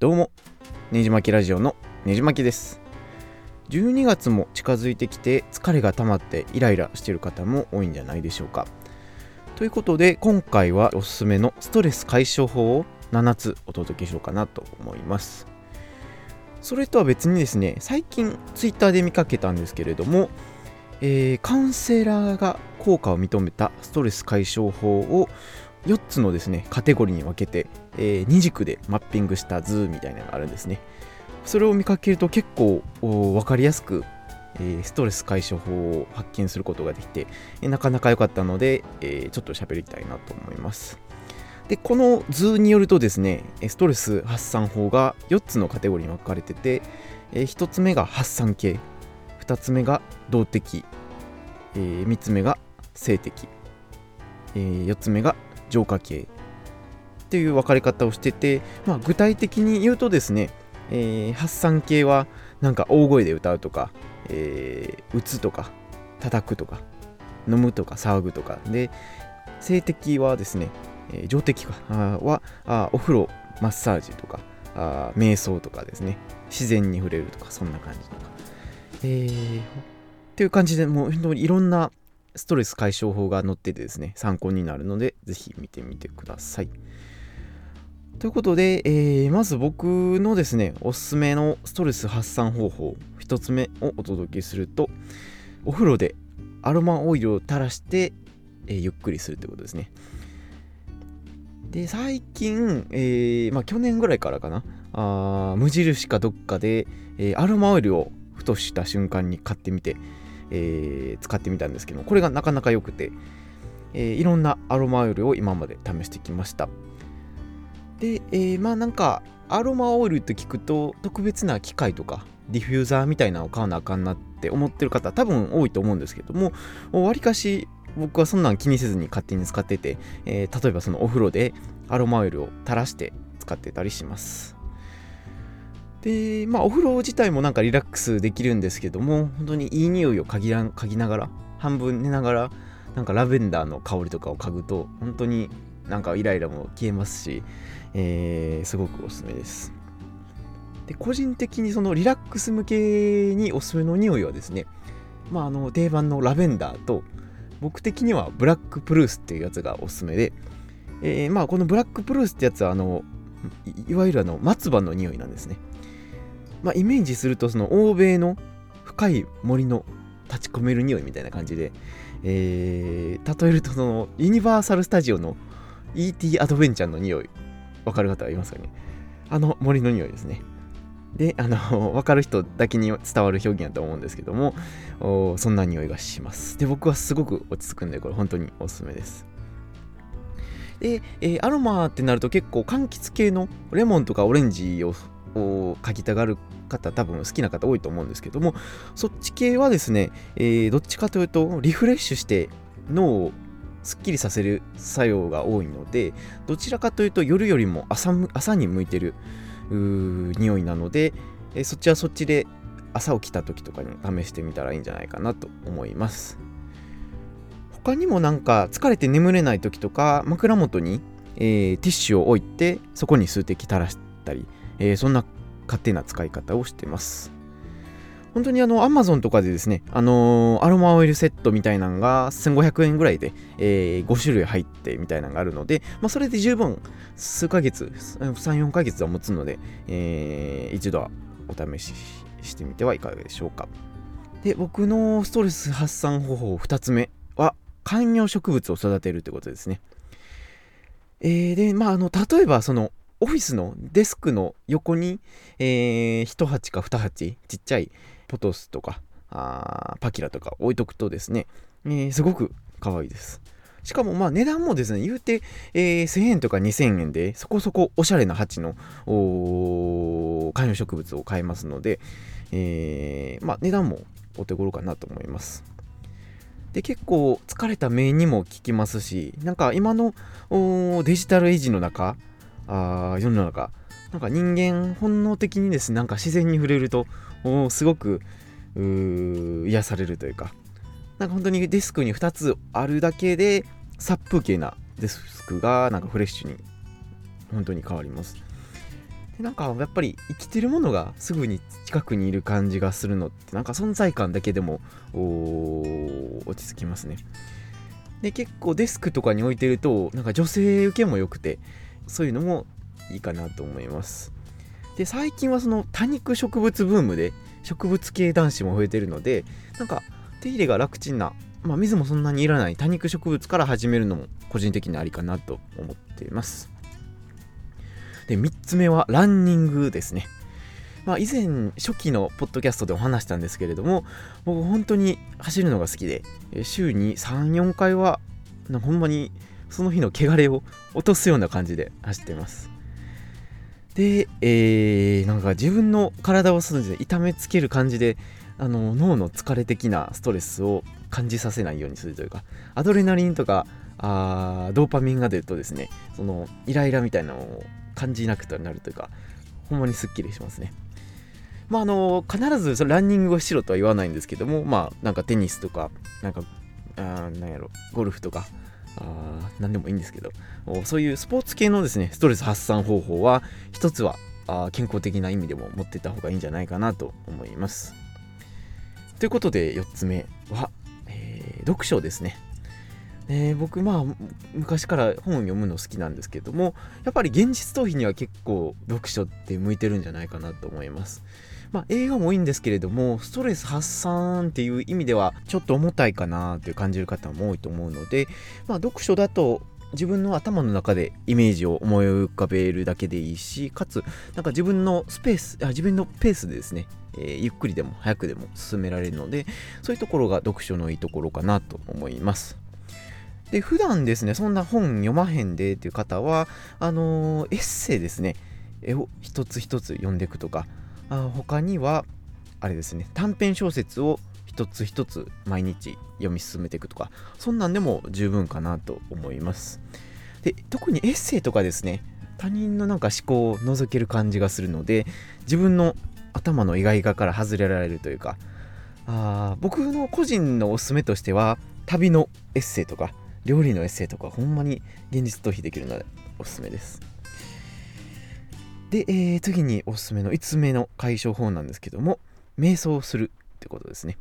どうもねじまきラジオのねじまきです。12月も近づいてきて疲れが溜まってイライラしてる方も多いんじゃないでしょうか。ということで今回はおすすめのストレス解消法を7つお届けしようかなと思います。それとは別にですね最近ツイッターで見かけたんですけれども、えー、カウンセラーが効果を認めたストレス解消法を4つのですねカテゴリーに分けて、えー、2軸でマッピングした図みたいなのがあるんですね。それを見かけると結構分かりやすく、えー、ストレス解消法を発見することができて、えー、なかなか良かったので、えー、ちょっと喋りたいなと思います。でこの図によるとですねストレス発散法が4つのカテゴリーに分かれてて、えー、1つ目が発散系2つ目が動的、えー、3つ目が性的、えー、4つ目が浄化系っていう分かれ方をしてて、まあ、具体的に言うとですね、えー、発散系はなんか大声で歌うとか、えー、打つとか叩くとか飲むとか騒ぐとか。で性的はですね、えー、情的はあお風呂マッサージとかあ瞑想とかですね。自然に触れるとかそんな感じとか、えー、っていう感じでもういろんなストレス解消法が載っててですね、参考になるので、ぜひ見てみてください。ということで、えー、まず僕のですね、おすすめのストレス発散方法、1つ目をお届けすると、お風呂でアロマオイルを垂らして、えー、ゆっくりするということですね。で、最近、えー、まあ去年ぐらいからかな、あ無印かどっかで、えアロマオイルをふとした瞬間に買ってみて、えー、使ってみたんですけどこれがなかなか良くて、えー、いろんなアロマオイルを今まで試してきました。で、えー、まあなんかアロマオイルって聞くと特別な機械とかディフューザーみたいなのを買わなあかんなって思ってる方多分多いと思うんですけどもわりかし僕はそんなん気にせずに勝手に使ってて、えー、例えばそのお風呂でアロマオイルを垂らして使ってたりします。で、まあ、お風呂自体もなんかリラックスできるんですけども、本当にいい匂いを嗅ぎら嗅ぎながら、半分寝ながら、なんかラベンダーの香りとかを嗅ぐと、本当になんかイライラも消えますし、えー、すごくおすすめです。で、個人的にそのリラックス向けにおすすめの匂いはですね、まあ、あの定番のラベンダーと、僕的にはブラックプルースっていうやつがおすすめで、えー、まあこのブラックプルースってやつはあのいわゆるあの松葉の匂いなんですね。まあ、イメージするとその欧米の深い森の立ち込める匂いみたいな感じで、えー、例えるとそのユニバーサル・スタジオの E.T. アドベンチャーの匂いわかる方はいますかね？あの森の匂いですね。であの分かる人だけに伝わる表現だと思うんですけどもそんな匂いがします。で僕はすごく落ち着くんでこれ本当におすすめです。で、えー、アロマってなると結構柑橘系のレモンとかオレンジをを嗅ぎたがる方多分好きな方多いと思うんですけどもそっち系はですね、えー、どっちかというとリフレッシュして脳をすっきりさせる作用が多いのでどちらかというと夜よりも朝朝に向いてる匂いなので、えー、そっちはそっちで朝起きた時とかに試してみたらいいんじゃないかなと思います。他にもなんか疲れて眠れない時とか枕元に、えー、ティッシュを置いてそこに数滴垂らしたりえー、そんな勝手な使い方をしてます。本当にあの、アマゾンとかでですね、あのー、アロマオイルセットみたいなのが1500円ぐらいで、えー、5種類入ってみたいなのがあるので、まあ、それで十分数ヶ月、3、4ヶ月は持つので、えー、一度はお試ししてみてはいかがでしょうか。で、僕のストレス発散方法2つ目は、観葉植物を育てるってことですね。えー、で、まあ、あの、例えばその、オフィスのデスクの横に、えー、1鉢か2鉢ちっちゃいポトスとかあパキラとか置いとくとですね、えー、すごく可愛いです。しかもまあ値段もですね、言うて、えー、1000円とか2000円でそこそこおしゃれな鉢の観葉植物を買えますので、えー、まあ値段もお手頃かなと思います。で結構疲れた目にも効きますしなんか今のデジタルエイジの中あ世の中。なんか人間本能的にですねなんか自然に触れるとすごく癒されるというか。なんか本当にデスクに2つあるだけで殺風景なデスクがなんかフレッシュに本当に変わります。でなんかやっぱり生きてるものがすぐに近くにいる感じがするのってなんか存在感だけでも落ち着きますね。で結構デスクとかに置いてるとなんか女性受けも良くてそういうのもいいかなと思います。で最近はその多肉植物ブームで植物系男子も増えてるのでなんか手入れが楽ちんな、まあ、水もそんなにいらない多肉植物から始めるのも個人的にありかなと思っています。で3つ目はランニングですね。まあ、以前初期のポッドキャストでお話したんですけれども僕本当に走るのが好きで週に34回はほんまにその日の汚れを落とすような感じで走ってます。で、えー、なんか自分の体をそうですね痛めつける感じであの脳の疲れ的なストレスを感じさせないようにするというかアドレナリンとかあドーパミンが出るとですねそのイライラみたいなのを感じなくなるというかほんまにすっきりしますね。まああの必ずそのランニングをしろとは言わないんですけどもまあなんかテニスとかなんかあなんやろゴルフとかあ何でもいいんですけど。そういうスポーツ系のですねストレス発散方法は一つはあ健康的な意味でも持ってった方がいいんじゃないかなと思います。ということで4つ目は、えー、読書ですね。えー、僕まあ昔から本を読むの好きなんですけどもやっぱり現実逃避には結構読書って向いてるんじゃないかなと思います。まあ、映画もいいんですけれどもストレス発散っていう意味ではちょっと重たいかなって感じる方も多いと思うので、まあ、読書だと自分の頭の中でイメージを思い浮かべるだけでいいしかつなんか自分のスペースあ自分のペースでですね、えー、ゆっくりでも早くでも進められるのでそういうところが読書のいいところかなと思います。で普段ですねそんな本読まへんでっていう方はあのー、エッセイですね絵を一つ一つ読んでいくとかあ他にはあれですね短編小説を一つ一つ毎日読み進めていくとかそんなんでも十分かなと思います。で特にエッセイとかですね他人のなんか思考を覗ける感じがするので自分の頭の意外画から外れられるというかあ僕の個人のおすすめとしては旅のエッセイとか料理のエッセイとかほんまに現実逃避できるのでおすすめです。で、えー、次におすすめの5つ目の解消法なんですけども、瞑想するってことですね。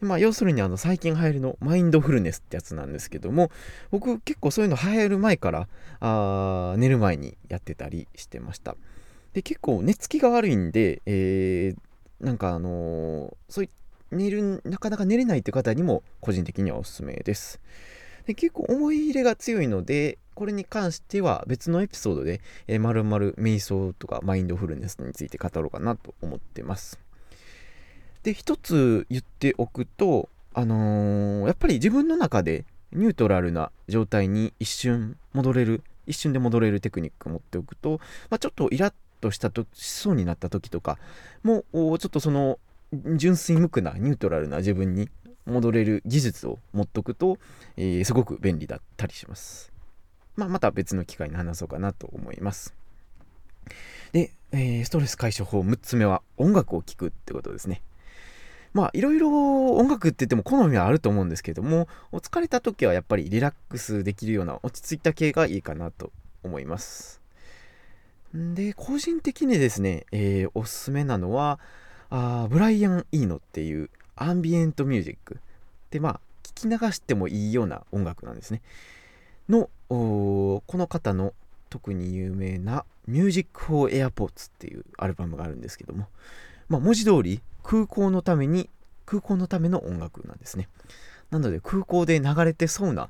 まあ、要するにあの最近流行りのマインドフルネスってやつなんですけども、僕結構そういうの流行る前からあ寝る前にやってたりしてました。で、結構寝つきが悪いんで、えー、なんかあのー、そうい寝る、なかなか寝れないって方にも個人的にはおすすめです。で結構思い入れが強いので、これに関しては別のエピソードで、えー、まるまる瞑想とかマインドフルネスについて語ろうかなと思ってます。で、一つ言っておくと、あのー、やっぱり自分の中でニュートラルな状態に一瞬戻れる、一瞬で戻れるテクニックを持っておくと、まあ、ちょっとイラッとしたとしそうになった時とかもうちょっとその純粋無垢なニュートラルな自分に戻れる技術を持っとくと、えー、すごく便利だったりします。まあ、また別の機会に話そうかなと思います。で、えー、ストレス解消法6つ目は音楽を聴くってことですね。まあいろいろ音楽って言っても好みはあると思うんですけどもお疲れた時はやっぱりリラックスできるような落ち着いた系がいいかなと思いますで個人的にですね、えー、おすすめなのはあブライアン・イーノっていうアンビエントミュージックでまあ聞き流してもいいような音楽なんですねのこの方の特に有名な「Music for Airports」っていうアルバムがあるんですけども、まあ、文字通り空港のために空港のための音楽なんですねなので空港で流れてそうな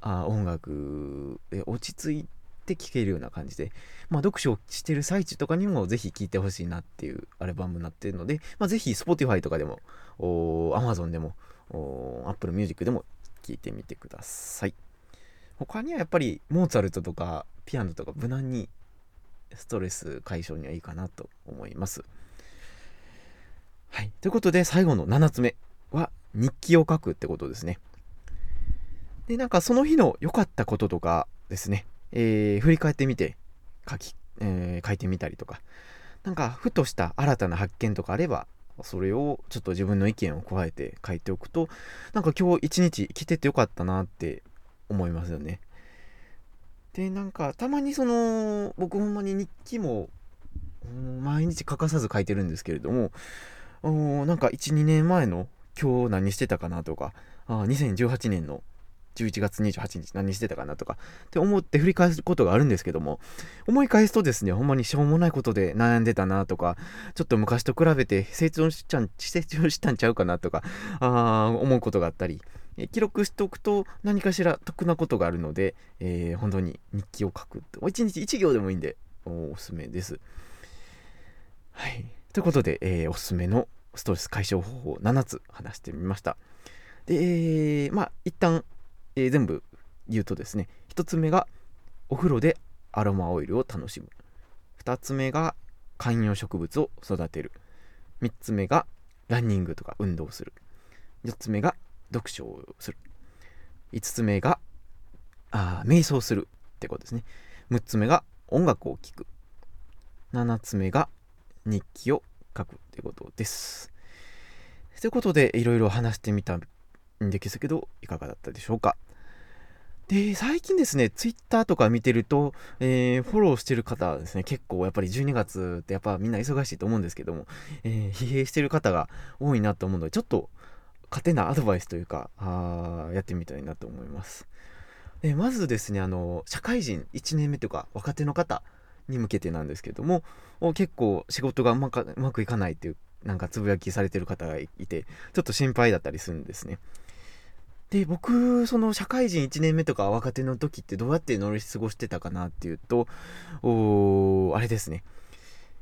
あ音楽で落ち着いて聴けるような感じで、まあ、読書をしてる最中とかにもぜひ聴いてほしいなっていうアルバムになっているので、まあ、ぜひ Spotify とかでも Amazon でも Apple Music でも聴いてみてください。他にはやっぱりモーツァルトとかピアノとか無難にストレス解消にはいいかなと思います。はい。ということで最後の7つ目は日記を書くってことですね。で、なんかその日の良かったこととかですね、えー、振り返ってみて書き、えー、書いてみたりとか、なんかふとした新たな発見とかあれば、それをちょっと自分の意見を加えて書いておくと、なんか今日一日来ててよかったなって思いますよね。でなんかたまにその僕ほんまに日記も毎日欠かさず書いてるんですけれどもなんか12年前の今日何してたかなとかあ2018年の11月28日何してたかなとかって思って振り返ることがあるんですけども思い返すとですねほんまにしょうもないことで悩んでたなとかちょっと昔と比べて成長しちゃ成長したんちゃうかなとかあ思うことがあったりえ記録しておくと何かしら得なことがあるので、えー、本当に日記を書く1日1行でもいいんでおすすめです。はい、ということで、えー、おすすめのストレス解消方法7つ話してみました。で、えー、まあ一旦えー、全部言うとですね1つ目がお風呂でアロマオイルを楽しむ。2つ目が観葉植物を育てる。3つ目がランニングとか運動する。4つ目が読書をする。5つ目があ瞑想するってことですね。6つ目が音楽を聴く。7つ目が日記を書くってことです。ということでいろいろ話してみたんですけどいかがだったでしょうか。で、最近ですね、ツイッターとか見てると、えー、フォローしてる方ですね、結構やっぱり12月ってやっぱみんな忙しいと思うんですけども、えー、疲弊してる方が多いなと思うので、ちょっと勝手なアドバイスというか、あやってみたいなと思います。でまずですね、あの、社会人1年目とか若手の方に向けてなんですけども、結構仕事がうまうまくいかないっていう、なんかつぶやきされてる方がいて、ちょっと心配だったりするんですね。で僕その社会人1年目とか若手の時ってどうやって乗り過ごしてたかなっていうとおあれですね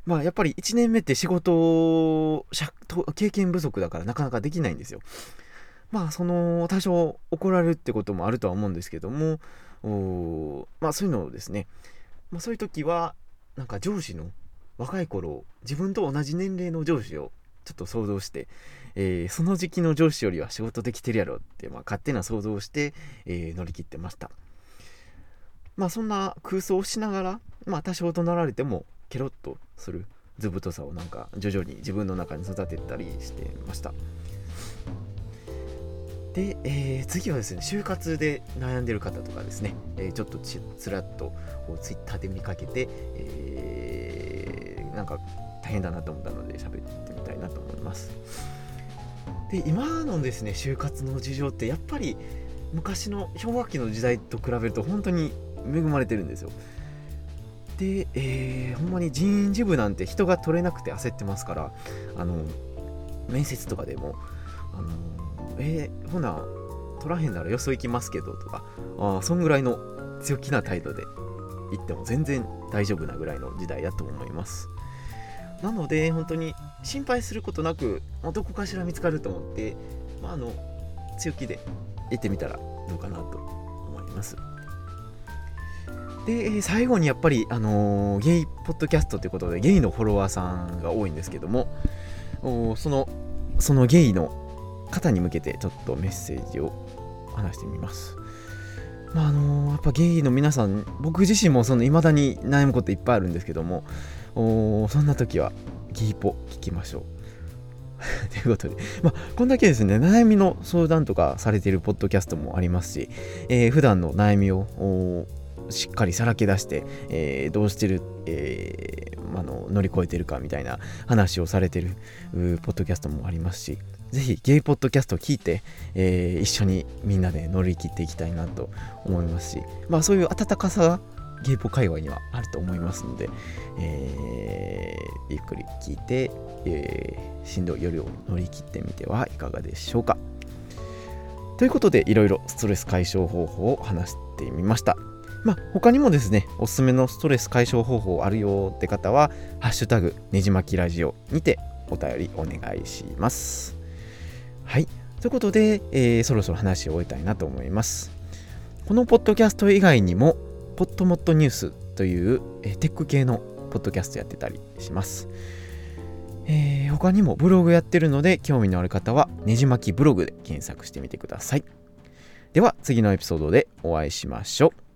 まあやっぱり1年目って仕事経験不足だからなかなかできないんですよまあその多少怒られるってこともあるとは思うんですけどもまあそういうのをですね、まあ、そういう時はなんか上司の若い頃自分と同じ年齢の上司をちょっと想像して、えー、その時期の上司よりは仕事できてるやろって、まあ、勝手な想像をして、えー、乗り切ってました。まあそんな空想をしながら、まあ多少怒鳴られてもケロッとする図太さをなんか徐々に自分の中に育てたりしてました。で、えー、次はですね、就活で悩んでる方とかですね、えー、ちょっとちつらっとこうツイッターで見かけて、えー、なんか大変だなと思ったので喋ってみたいなと思います。で今のですね就活の事情ってやっぱり昔の氷河期の時代と比べると本当に恵まれてるんですよ。で、えー、ほんまに人事部なんて人が取れなくて焦ってますからあの面接とかでもあのえー、ほな取らへんならよそ行きますけどとかあそんぐらいの強気な態度で言っても全然大丈夫なぐらいの時代だと思います。なので本当に心配することなくまどこかしら見つかると思って、まあ、あの強気で行ってみたらどうかなと思います。で最後にやっぱり、あのー、ゲイポッドキャストということでゲイのフォロワーさんが多いんですけどもそのそのゲイの方に向けてちょっとメッセージを話してみます。まああのー、やっぱゲイの皆さん僕自身もその未だに悩むこといっぱいあるんですけどもそんな時はギーポ聞きましょう。ということで、まあ、こんだけですね、悩みの相談とかされているポッドキャストもありますし、えー、普段の悩みをしっかりさらけ出して、えー、どうしてる、えー、あの乗り越えてるかみたいな話をされてるポッドキャストもありますし、ぜひゲイポッドキャストを聞いて、えー、一緒にみんなで乗り切っていきたいなと思いますし、まあそういう温かさがゲイポ界隈にはあると思いますので、えー、ゆっくり聞いて、えー、しんどい夜を乗り切ってみてはいかがでしょうか。ということで、いろいろストレス解消方法を話してみました。まあ、他にもですね、おすすめのストレス解消方法あるよって方は、ハッシュタグねじまきラジオにてお便りお願いします。はい。ということで、えー、そろそろ話を終えたいなと思います。このポッドキャスト以外にも、ポットモットニュースという、えテック系のポッドキャストやってたりします。えー、他にもブログやってるので興味のある方はねじ巻きブログで検索してみてください。では次のエピソードでお会いしましょう。